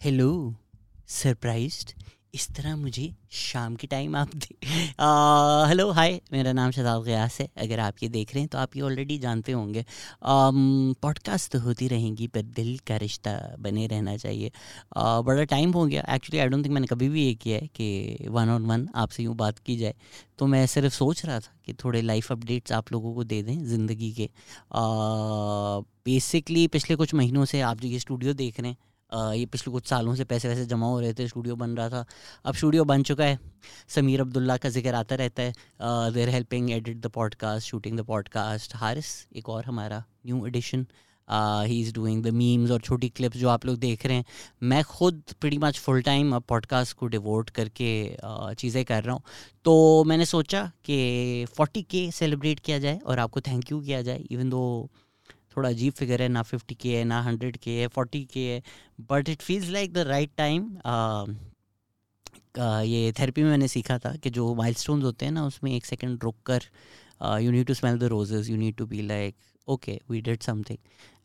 Hello surprised इस तरह मुझे शाम के टाइम आप दे हेलो हाय मेरा नाम शदाब गयास है। अगर आप ये देख रहे हैं तो आप ये ऑलरेडी जानते होंगे। पॉडकास्ट तो होती रहेंगी पर दिल का रिश्ता बने रहना चाहिए। uh, बड़ा टाइम हो गया। एक्चुअली आई डोंट थिंक मैंने कभी भी ये किया है कि वन ऑन वन आपसे यूँ बात की जाए। तो मैं सिर्फ़ सोच रहा था कि थोड़े लाइफ अपडेट्स आप लोगों को दे दें ज़िंदगी के। बेसिकली पिछले कुछ महीनों से आप जो ये स्टूडियो देख रहे हैं ये पिछले कुछ सालों से पैसे वैसे जमा हो रहे थे, स्टूडियो बन रहा था। अब स्टूडियो बन चुका है। समीर अब्दुल्ला का ज़िक्र आता रहता है there helping edit the podcast shooting the podcast Haris, एक और हमारा new addition he is doing the memes और छोटी क्लिप्स जो आप लोग देख रहे हैं। मैं खुद प्रीटी मच फुल टाइम अब पॉडकास्ट को डिवोट करके चीज़ें कर रहा हूँ। तो मैंने सोचा कि फोर्टी के सेलिब्रेट किया जाए और आपको थैंक यू किया जाए इवन दो थोड़ा अजीब फिगर है, ना फिफ्टी के है, ना हंड्रेड के है फोर्टी के है but it feels like the right time ये थेरेपी में मैंने सीखा था कि जो माइल होते हैं ना, उसमें एक सेकेंड रुक कर you need to smell the roses you need to be like okay we did something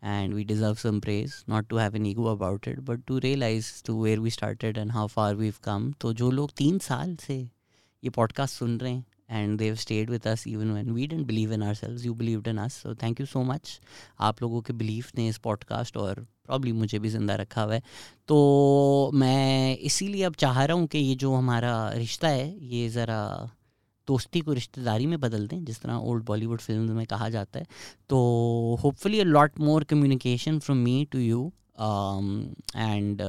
and we deserve some praise not to have an ego about it but to realise to where we started and how far we've come तो जो लोग तीन साल से ये podcast सुन रहे हैं and they've stayed with us even when we didn't believe in ourselves you believe in us so thank you so much आप लोगों के बिलीव ने इस पॉडकास्ट और प्रॉब्ली मुझे भी ज़िंदा रखा हुआ है। तो मैं इसीलिए अब चाह रहा हूँ कि ये जो हमारा रिश्ता है, ये ज़रा दोस्ती को रिश्तेदारी में बदल दें, जिस तरह ओल्ड बॉलीवुड फ़िल्म में कहा जाता है। तो hopefully a lot more communication from me to you and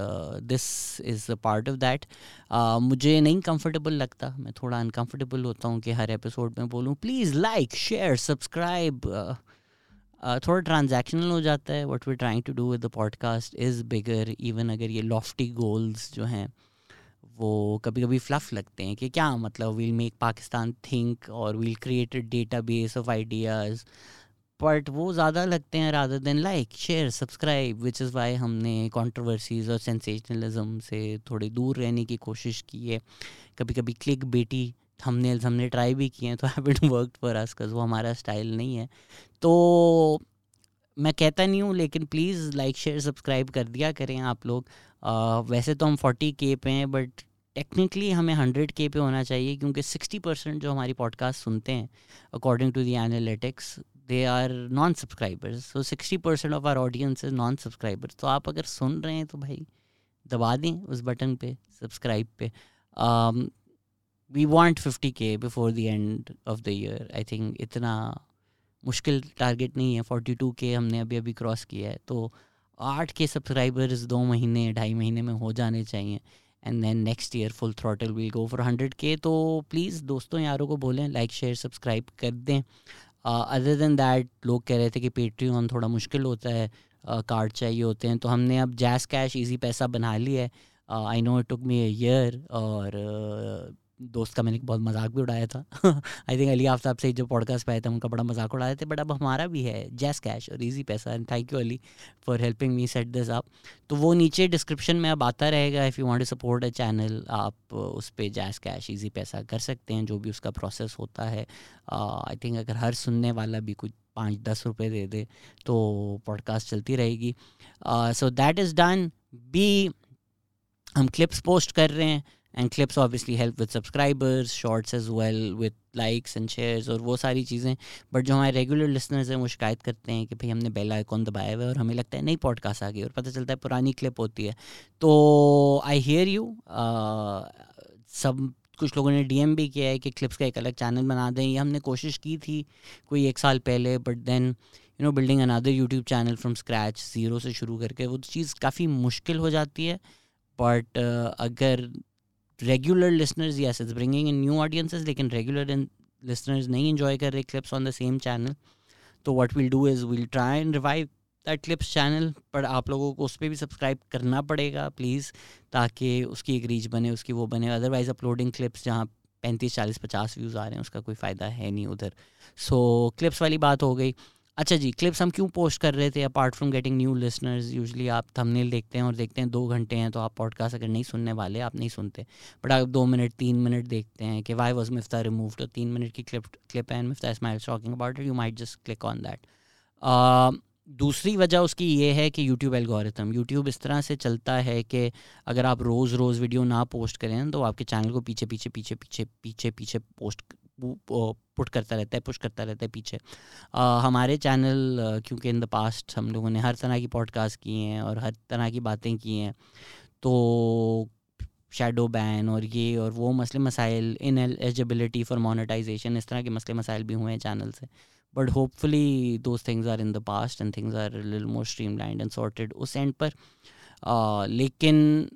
this is a part of that मुझे नहीं कंफर्टेबल लगता। मैं थोड़ा अनकंफर्टेबल होता हूँ कि हर एपिसोड में बोलूँ प्लीज़ लाइक शेयर सब्सक्राइब थोड़ा ट्रांजैक्शनल हो जाता है। What we trying to do with the podcast is bigger even अगर ये लॉफ्टी गोल्स जो हैं, वो कभी कभी फ्लफ लगते हैं कि क्या मतलब वील मेक पाकिस्तान थिंक और we'll create database of ideas but वो ज़्यादा लगते हैं rather than like share subscribe which is why हमने कंट्रोवर्सीज और सेंसेशनलिज्म से थोड़ी दूर रहने की कोशिश की है। कभी कभी क्लिक बेटी हमने हमने ट्राई भी किए हैं तो हैविट वर्क फॉर अस वो हमारा स्टाइल नहीं है। तो मैं कहता नहीं हूँ लेकिन प्लीज़ लाइक शेयर सब्सक्राइब कर दिया करें आप लोग। आ, वैसे तो हम फोर्टी के पे हैं बट टेक्निकली हमें हंड्रेड के पे होना चाहिए क्योंकि सिक्सटी परसेंट जो हमारी पॉडकास्ट सुनते हैं according to the analytics they are non subscribers so sixty percent of our audience is non subscribers तो आप अगर सुन रहे हैं तो भाई, दबा दें उस बटन पे सब्सक्राइब पे। We want fifty K before the end of the year I think इतना मुश्किल टारगेट नहीं है। फोर्टी टू के हमने अभी अभी क्रॉस किया है। तो आठ के सब्सक्राइबर्स दो महीने, ढाई महीने में हो जाने चाहिए। And then next year full throttle we'll go for hundred K तो प्लीज़ दोस्तों, यारों को बोलें लाइक शेयर सब्सक्राइब कर दें। अदर देन दैट लोग कह रहे थे कि पेट्री थोड़ा मुश्किल होता है कार्ड uh, चाहिए होते हैं। तो हमने अब जैस कैश इजी पैसा बना लिया है। I know it took me year और दोस्त का मैंने बहुत मज़ाक भी उड़ाया था। आई थिंक अली आफ्ताब से जो पॉडकास्ट पाए थे, उनका बड़ा मज़ाक उड़ाया थे बट अब हमारा भी है, जैस कैश और इजी पैसा। And thank you Ali for helping me set this up तो वो नीचे डिस्क्रिप्शन में अब आता रहेगा if you want to support a channel आप उस पर जैस कैश ईजी पैसा कर सकते हैं, जो भी उसका प्रोसेस होता है। आई थिंक अगर हर सुनने वाला भी कुछ पाँच दस रुपये दे दे तो पॉडकास्ट चलती रहेगी। सो दैट इज़ डन बी हम क्लिप्स पोस्ट कर रहे हैं। And clips obviously help with subscribers shorts as well with likes and shares और वो सारी चीज़ें। बट जो हमारे रेगुलर लिसनर्स हैं वो शिकायत करते हैं कि भाई हमने बेल आइकॉन दबाया हुआ है और हमें लगता है नई पॉडकास्ट आ गई और पता चलता है पुरानी क्लिप होती है। तो आई हेयर यू सब कुछ लोगों ने डीएम भी किया है कि क्लिप्स का एक अलग चैनल बना दें। ये हमने कोशिश की थी कोई एक साल पहले but then you know building another YouTube channel from scratch zero से शुरू करके वो चीज़ काफ़ी मुश्किल हो जाती है। बट uh, अगर regular listeners yes is bringing in new audiences लेकिन रेगुलर लिसनर्स नहीं इन्जॉय कर रहे clips on the same channel तो what we'll do is we'll try and revive that clips channel पर आप लोगों को उस पर भी सब्सक्राइब करना पड़ेगा प्लीज़ ताकि उसकी एक रीच बने उसकी वो बने। अदरवाइज़ अपलोडिंग क्लिप्स जहाँ पैंतीस चालीस पचास व्यूज़ आ रहे हैं उसका कोई फ़ायदा है नहीं उधर। सो so, क्लिप्स वाली बात हो गई। अच्छा जी क्लिप्स हम क्यों पोस्ट कर रहे थे apart from getting new listeners usually आप थंबनेल देखते हैं और देखते हैं दो घंटे हैं तो आप पॉडकास्ट अगर नहीं सुनने वाले, आप नहीं सुनते। बट आप दो मिनट तीन मिनट देखते हैं कि वाई वॉज़ मिफ्ता रिमूव तो तीन मिनट की clip clip and Miftah Ismail talking about it you might just click on that दूसरी वजह उसकी ये है कि यूट्यूब एल्गोरिथम यूट्यूब इस तरह से चलता है कि अगर आप रोज़ रोज़ वीडियो ना पोस्ट करें तो आपके चैनल को पीछे पीछे पीछे पीछे पीछे पीछे पोस्ट पुट करता रहता है पुश करता रहता है पीछे। आ, हमारे चैनल क्योंकि इन द पास्ट हम लोगों ने हर तरह की पॉडकास्ट किए हैं और हर तरह की बातें की हैं तो शेडो बैन और ये और वो मसले मसाइल इन एलिजिबिलिटी फॉर मोनेटाइजेशन इस तरह के मसले मसाइल भी हुए हैं चैनल से। But hopefully those things are in the past and things are lil more streamlined and sorted उस एंड पर। uh, लेकिन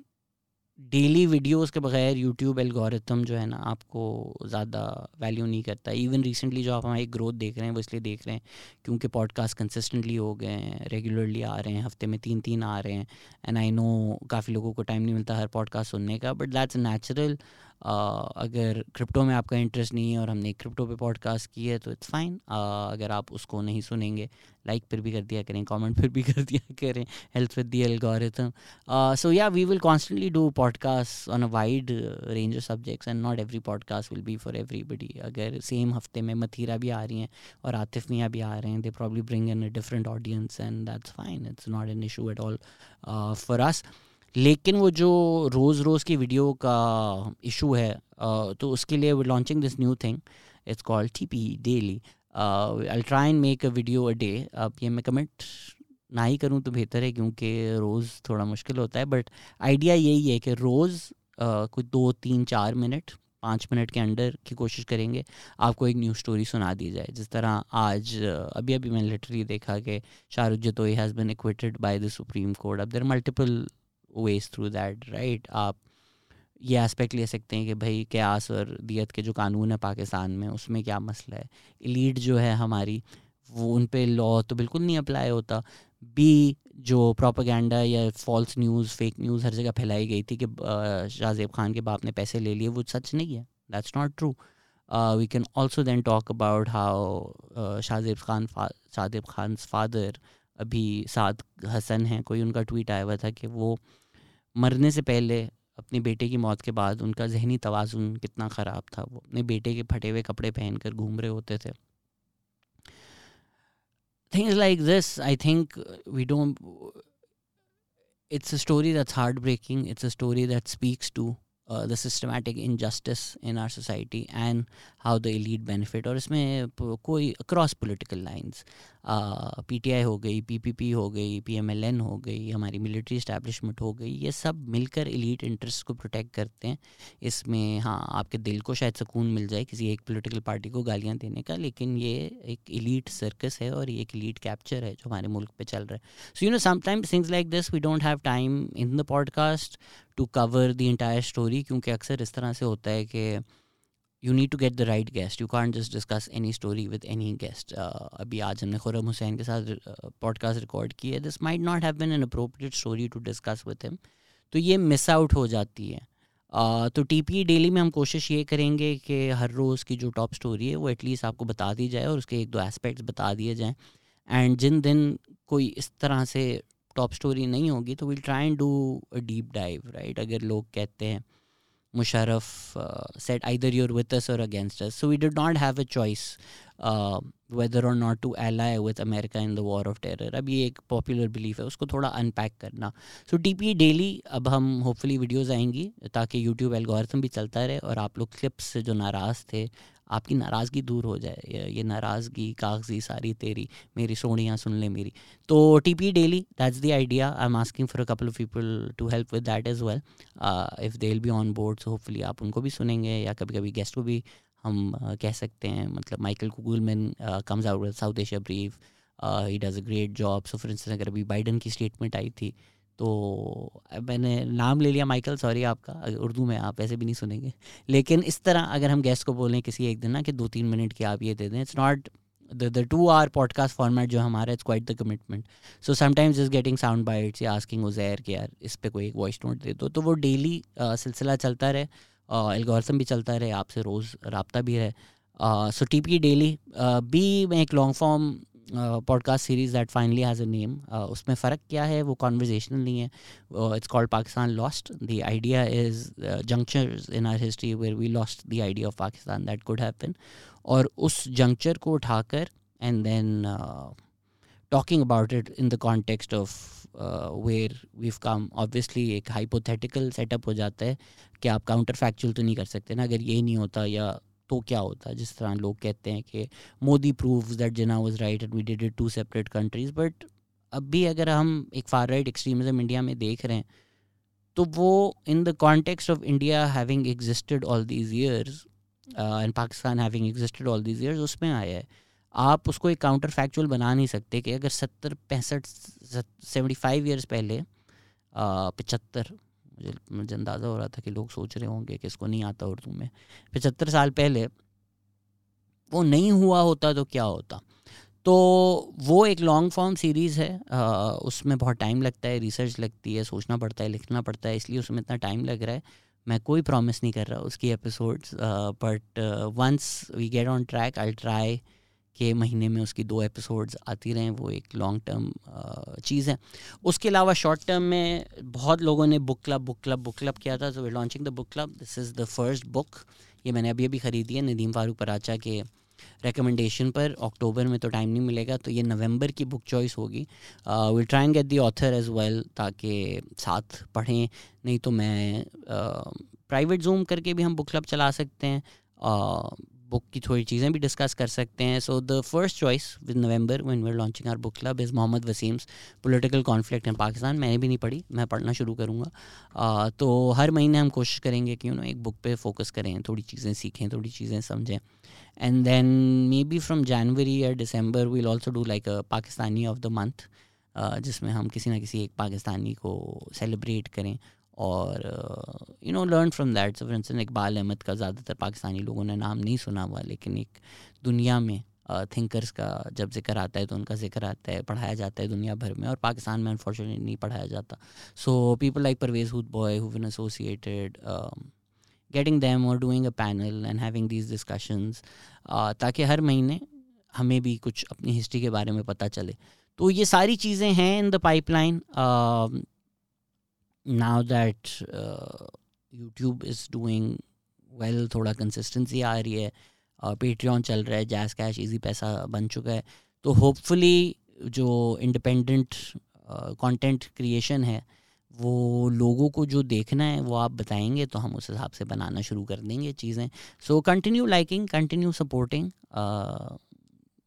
डेली वीडियोस के बगैर यूट्यूब एल्गोरिथम जो है ना आपको ज़्यादा वैल्यू नहीं करता। इवन रिसेंटली जो आप हमारी ग्रोथ देख रहे हैं, वो इसलिए देख रहे हैं क्योंकि पॉडकास्ट कंसिस्टेंटली हो गए हैं रेगुलरली आ रहे हैं, हफ़्ते में तीन तीन आ रहे हैं। एंड आई नो काफ़ी लोगों को टाइम नहीं मिलता हर पॉडकास्ट सुनने का बट दैट्स नेचुरल अगर क्रिप्टो में आपका इंटरेस्ट नहीं है और हमने क्रिप्टो पे पॉडकास्ट की है तो इट्स फाइन अगर आप उसको नहीं सुनेंगे लाइक फिर भी कर दिया करें कमेंट फिर भी कर दिया करें help with the algorithm so या we will constantly do podcast on a wide range of subjects and not every podcast will be for everybody अगर सेम हफ़्ते में मथीरा भी आ रही हैं और आतिफ मियाँ भी आ रहे हैं they probably bring in a different audience and that's fine it's not an issue at all for us लेकिन वो जो रोज़ रोज़ की वीडियो का इशू है तो उसके लिए वो launching this new thing it's called T P daily I try and make a video a day अब ये मैं कमेंट ना ही करूँ तो बेहतर है क्योंकि रोज़ थोड़ा मुश्किल होता है बट आइडिया यही है कि रोज़ कुछ दो, तीन, चार मिनट पाँच मिनट के अंडर की कोशिश करेंगे आपको एक न्यूज़ स्टोरी सुना दी जाए। जिस तरह आज अभी अभी मैंने लिटरली देखा कि Shahrukh Jatoi has been acquitted by the Supreme Court अब there multiple ways through that right आप ये एस्पेक्ट ले सकते हैं कि भाई क्यास और दियत के जो कानून है पाकिस्तान में, उसमें क्या मसला है? इलीट जो है हमारी, वो उन पर लॉ तो बिल्कुल नहीं अप्लाई होता। बी जो प्रोपागेंडा या फॉल्स न्यूज़ फेक न्यूज़ हर जगह फैलाई गई थी कि शाहजेब खान के बाप ने पैसे ले लिए, वो सच नहीं है। That's not true we can also then talk about how Shahzeb Khan Shahzeb Khan father अभी साद हसन हैं, कोई उनका ट्वीट आया हुआ था कि वो मरने से पहले अपने बेटे की मौत के बाद उनका जहनी तोज़ुन कितना ख़राब था। वो अपने बेटे के फटे हुए कपड़े पहन कर घूम रहे होते थे। Things like this I think we don't it's a story that's heartbreaking it's a story that speaks to the systematic injustice in our society and how the elite benefit और इसमें कोई across political lines P T I हो गई P P P हो गई P M L N हो गई, हमारी मिलिट्री इस्टेब्लिशमेंट हो गई, ये सब मिलकर एलीट इंटरेस्ट को प्रोटेक्ट करते हैं। इसमें हाँ आपके दिल को शायद सुकून मिल जाए किसी एक पोलिटिकल पार्टी को गालियाँ देने का, लेकिन ये एक एलीट सर्कस है और ये एक एलीट कैप्चर है जो हमारे मुल्क पर चल रहा है। So you know sometimes things like this we don't have time in the podcast to cover the entire story क्योंकि अक्सर इस तरह से होता है कि you need to get the right guest you can't just discuss any story with any guest अभी आज हमने खुरम हुसैन के साथ पॉडकास्ट uh, रिकॉर्ड की है. This might not have been an appropriate story to discuss with him तो ये miss out हो जाती है. Uh, तो टी पी डेली में हम कोशिश ये करेंगे कि हर रोज़ की जो टॉप स्टोरी है वो एटलीस्ट आपको बता दी जाए और उसके एक दो एस्पेक्ट्स बता दिए जाएँ. एंड जिन दिन कोई इस तरह से टॉप स्टोरी नहीं होगी तो we'll try and do deep dive right अगर लोग कहते हैं Musharraf uh, said either you're with us or against us. So we did not have a choice uh, whether or not to ally with America in the war of terror. अब ये एक popular belief है, उसको थोड़ा unpack करना। सो T P daily अब हम hopefully videos आएँगी, ताकि यूट्यूब एल्गोरिथम भी चलता रहे और आप लोग क्लिप्स से जो नाराज़ थे, आपकी नाराज़गी दूर हो जाए। ये नाराज़गी, कागज़ी सारी तेरी, मेरी सोनियाँ सुन ले मेरी। तो T P daily that's the idea I am asking for a couple of people to help with that as well if they will be on board so hopefully आप उनको भी सुनेंगे या कभी कभी गेस्ट को भी हम uh, कह सकते हैं मतलब Michael Kugelman comes out with South Asia brief he does a great job so for instance अगर अभी बाइडन की स्टेटमेंट आई थी तो मैंने नाम ले लिया माइकल सॉरी आपका उर्दू में आप ऐसे भी नहीं सुनेंगे। लेकिन इस तरह अगर हम गेस्ट को बोलें किसी एक दिन ना कि दो तीन मिनट की आप ये दे दें it's not the the to our podcast format जो हमारा it's quite the commitment so sometimes is getting sound bites या आस्किंग उजैर कि यार इस पर कोई एक वॉइस नोट दे दो तो वो डेली सिलसिला चलता रहे। एल्गोरिथम भी चलता रहे, आपसे रोज़ रबता भी रहे। So T P daily B में एक long form podcast series that finally has a name उसमें फ़र्क क्या है, वो कॉन्वर्जेशनल नहीं है। It's called Pakistan lost the idea is juncture in our history where we lost the idea of Pakistan that could happen और उस juncture को उठाकर and then talking about it in the context uh, where we've come. Obviously एक hypothetical setup हो जाता है कि आप counter factual तो नहीं कर सकते ना। अगर ये नहीं होता या तो क्या होता? जिस तरह लोग कहते हैं कि Modi proves that Jinnah was right and we did it to separate countries but अब भी अगर हम एक फार राइट एक्सट्रीमिज्म इंडिया में देख रहे हैं तो वो in the context of India having existed all these years and Pakistan having existed all these years उसमें आया है। आप उसको एक काउंटर फैक्चुअल बना नहीं सकते कि अगर सत्तर पैंसठ सेवेंटी फाइव ईयर्स पहले पचहत्तर मुझे मुझे अंदाज़ा हो रहा था कि लोग सोच रहे होंगे कि इसको नहीं आता उर्दू में। पचहत्तर साल पहले वो नहीं हुआ होता तो क्या होता? तो वो एक लॉन्ग फॉर्म सीरीज़ है आ, उसमें बहुत टाइम लगता है रिसर्च लगती है सोचना पड़ता है लिखना पड़ता है इसलिए उसमें इतना टाइम लग रहा है। मैं कोई प्रॉमिस नहीं कर रहा उसकी episodes but once we get on track I try के महीने में उसकी दो एपिसोड्स आती रहें, वो एक लॉन्ग टर्म चीज़ है। उसके अलावा शॉर्ट टर्म में बहुत लोगों ने book club book club book club किया था तो वे launching the book club this is the first book ये मैंने अभी अभी ख़रीदी है नदीम फारूक पराचा के रिकमेंडेशन पर। अक्टूबर में तो टाइम नहीं मिलेगा तो ये नवंबर की बुक चॉइस होगी। Will try and get the author as well ताकि साथ पढ़ें। नहीं तो मैं प्राइवेट जूम करके भी हम बुक क्लब चला सकते हैं। बुक की थोड़ी चीज़ें भी डिस्कस कर सकते हैं. So the first choice with November when we are launching our book club is Mohammad Waseem's political conflict in Pakistan मैंने भी नहीं पढ़ी, मैं पढ़ना शुरू करूँगा. तो हर महीने हम कोशिश करेंगे कि यू नो एक बुक पे फोकस करें, थोड़ी चीज़ें सीखें, थोड़ी चीज़ें समझें. And then maybe from January या दिसंबर we'll also do like a Pakistani of the month जिसमें हम किसी ना किसी एक पाकिस्तानी को सेलिब्रेट करें. और you know learn from that so for Iqbal Ahmad का ज़्यादातर पाकिस्तानी लोगों ने नाम नहीं सुना हुआ लेकिन एक दुनिया में थिंकर्स uh, का जब ज़िक्र आता है तो उनका ज़िक्र आता है पढ़ाया जाता है दुनिया भर में और पाकिस्तान में अनफॉर्चुनेटली नहीं पढ़ाया जाता। So people like Parvez Hoodbhoy who been associated getting them और doing a panel and having these discussions ताकि हर महीने हमें भी कुछ अपनी हिस्ट्री के बारे में पता चले। तो ये सारी चीज़ें हैं in the pipeline now that YouTube is doing well थोड़ा कंसिस्टेंसी आ रही है और पेट्रियन चल रहा है जैस कैश इजी पैसा बन चुका है तो होपफुली जो इंडिपेंडेंट कंटेंट क्रिएशन है, वो लोगों को जो देखना है, वो आप बताएँगे तो हम उस हिसाब से बनाना शुरू कर देंगे चीज़ें। So continue liking continue supporting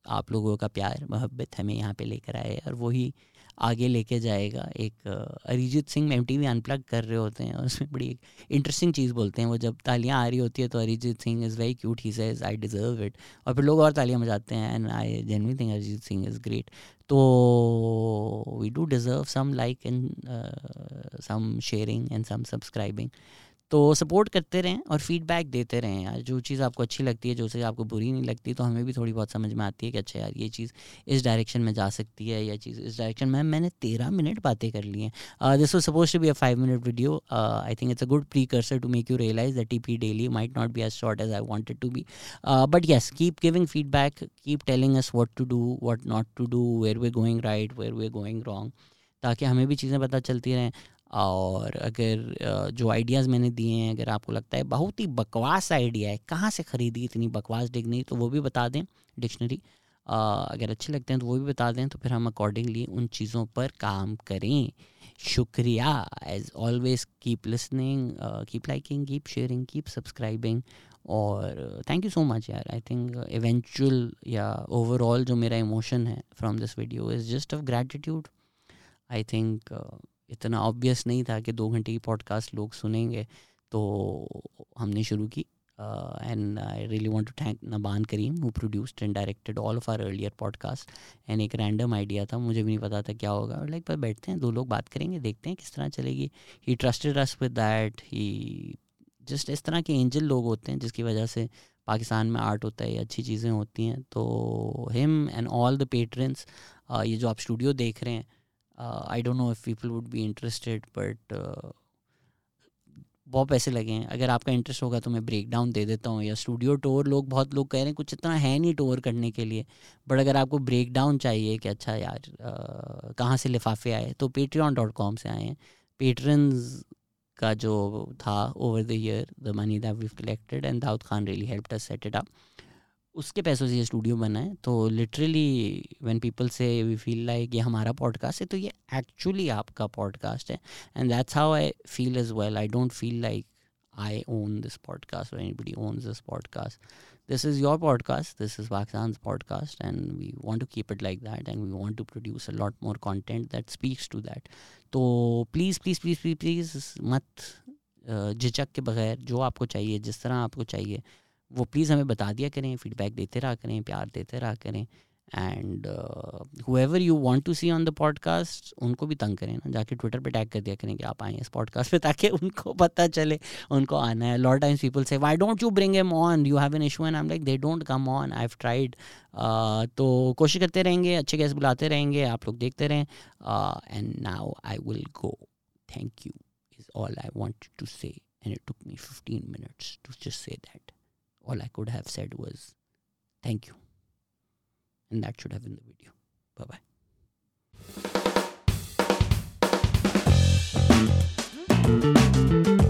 आप लोगों का प्यार, मोहब्बत हमें यहाँ पे लेकर आए और वही आगे लेके जाएगा। एक Arijit Singh M T V unplug कर रहे होते हैं और उसमें बड़ी एक इंटरेस्टिंग चीज़ बोलते हैं वो, जब तालियाँ आ रही होती है तो Arijit Singh is very cute he says I deserve it और फिर लोग और तालियाँ बजाते हैं and I genuinely think Arijit Singh is great तो we do deserve some like and some sharing and some subscribing तो सपोर्ट करते रहें और फीडबैक देते रहें यार। जो चीज़ आपको अच्छी लगती है, जो चीज़ आपको बुरी नहीं लगती तो हमें भी थोड़ी बहुत समझ में आती है कि अच्छा यार, ये चीज़ इस डायरेक्शन में जा सकती है या चीज़ इस डायरेक्शन में। मैंने तेरह मिनट बातें कर ली हैं। This was suppose to be a five minute video I think it's a good precursor to make you realize that T P daily might not be as short as I wanted to be but yes keep giving feedback keep telling us what to do what not to do where we going right where we going wrong ताकि हमें भी चीज़ें पता चलती रहें। और अगर जो आइडियाज़ मैंने दिए हैं, अगर आपको लगता है बहुत ही बकवास आइडिया है, कहाँ से ख़रीदी इतनी बकवास डिग्री तो वो भी बता दें डिक्शनरी। अगर अच्छे लगते हैं तो वो भी बता दें तो फिर हम अकॉर्डिंगली उन चीज़ों पर काम करें। शुक्रिया। As always keep listening keep liking keep sharing keep subscribing और थैंक यू सो मच यार। आई थिंक इवेंचुअल या ओवरऑल जो मेरा इमोशन है from this video is just of gratitude I think इतना ऑब्वियस नहीं था कि दो घंटे की पॉडकास्ट लोग सुनेंगे तो हमने शुरू की। And I really want to thank Nabaan Karim who produced and directed all of our earlier podcast and एक रैंडम आइडिया था, मुझे भी नहीं पता था क्या होगा। और लाइक पर बैठते हैं, दो लोग बात करेंगे, देखते हैं किस तरह चलेगी। He trusted us with that he just इस तरह के एंजल लोग होते हैं, जिसकी वजह से पाकिस्तान में आर्ट होता है अच्छी चीज़ें होती हैं। तो him and all the patrons ये जो आप स्टूडियो देख रहे हैं I don't know if people would be interested but बहुत पैसे लगे हैं। अगर आपका इंटरेस्ट होगा तो मैं ब्रेक डाउन दे देता हूँ। या स्टूडियो टूर लोग बहुत लोग कह रहे हैं कुछ इतना है नहीं टूर करने के लिए। बट अगर आपको ब्रेक डाउन चाहिए कि अच्छा यार uh, कहाँ से लिफाफे आए तो पेट्रियन डॉट कॉम से आए हैं। पेट्रन्स का जो था over the year the money that we collected and Dawood Khan really help set it up उसके पैसों से ये स्टूडियो बना है। तो literally when people say we feel like ये हमारा पॉडकास्ट है तो ये एक्चुअली आपका पॉडकास्ट है। And that's how I feel as well I don't feel like I own this podcast और anybody owns this podcast this is your podcast this is Pakistan podcast and we want to keep it like that and we want to produce a lot more content that speaks to that तो please please please please please मत झिझक के बगैर जो आपको चाहिए, जिस तरह आपको चाहिए वो प्लीज़ हमें बता दिया करें फीडबैक देते रहा करें, प्यार देते रहा करें and whoever you want to see on the podcast उनको भी तंग करें ना, जाके ट्विटर पे टैग कर दिया करें कि आप आए इस पॉडकास्ट पे, ताकि उनको पता चले, उनको आना है। लॉट टाइम्स पीपल से why don't you bring M on you have an issue and I am like they don't come on I have tried तो कोशिश करते रहेंगे, अच्छे गैस बुलाते रहेंगे, आप लोग देखते रहें। And now I will go thank you is all I want to say and it took me 15 minutes to just say that. All I could have said was, Thank you. and that should have been the video. Bye bye. Hmm?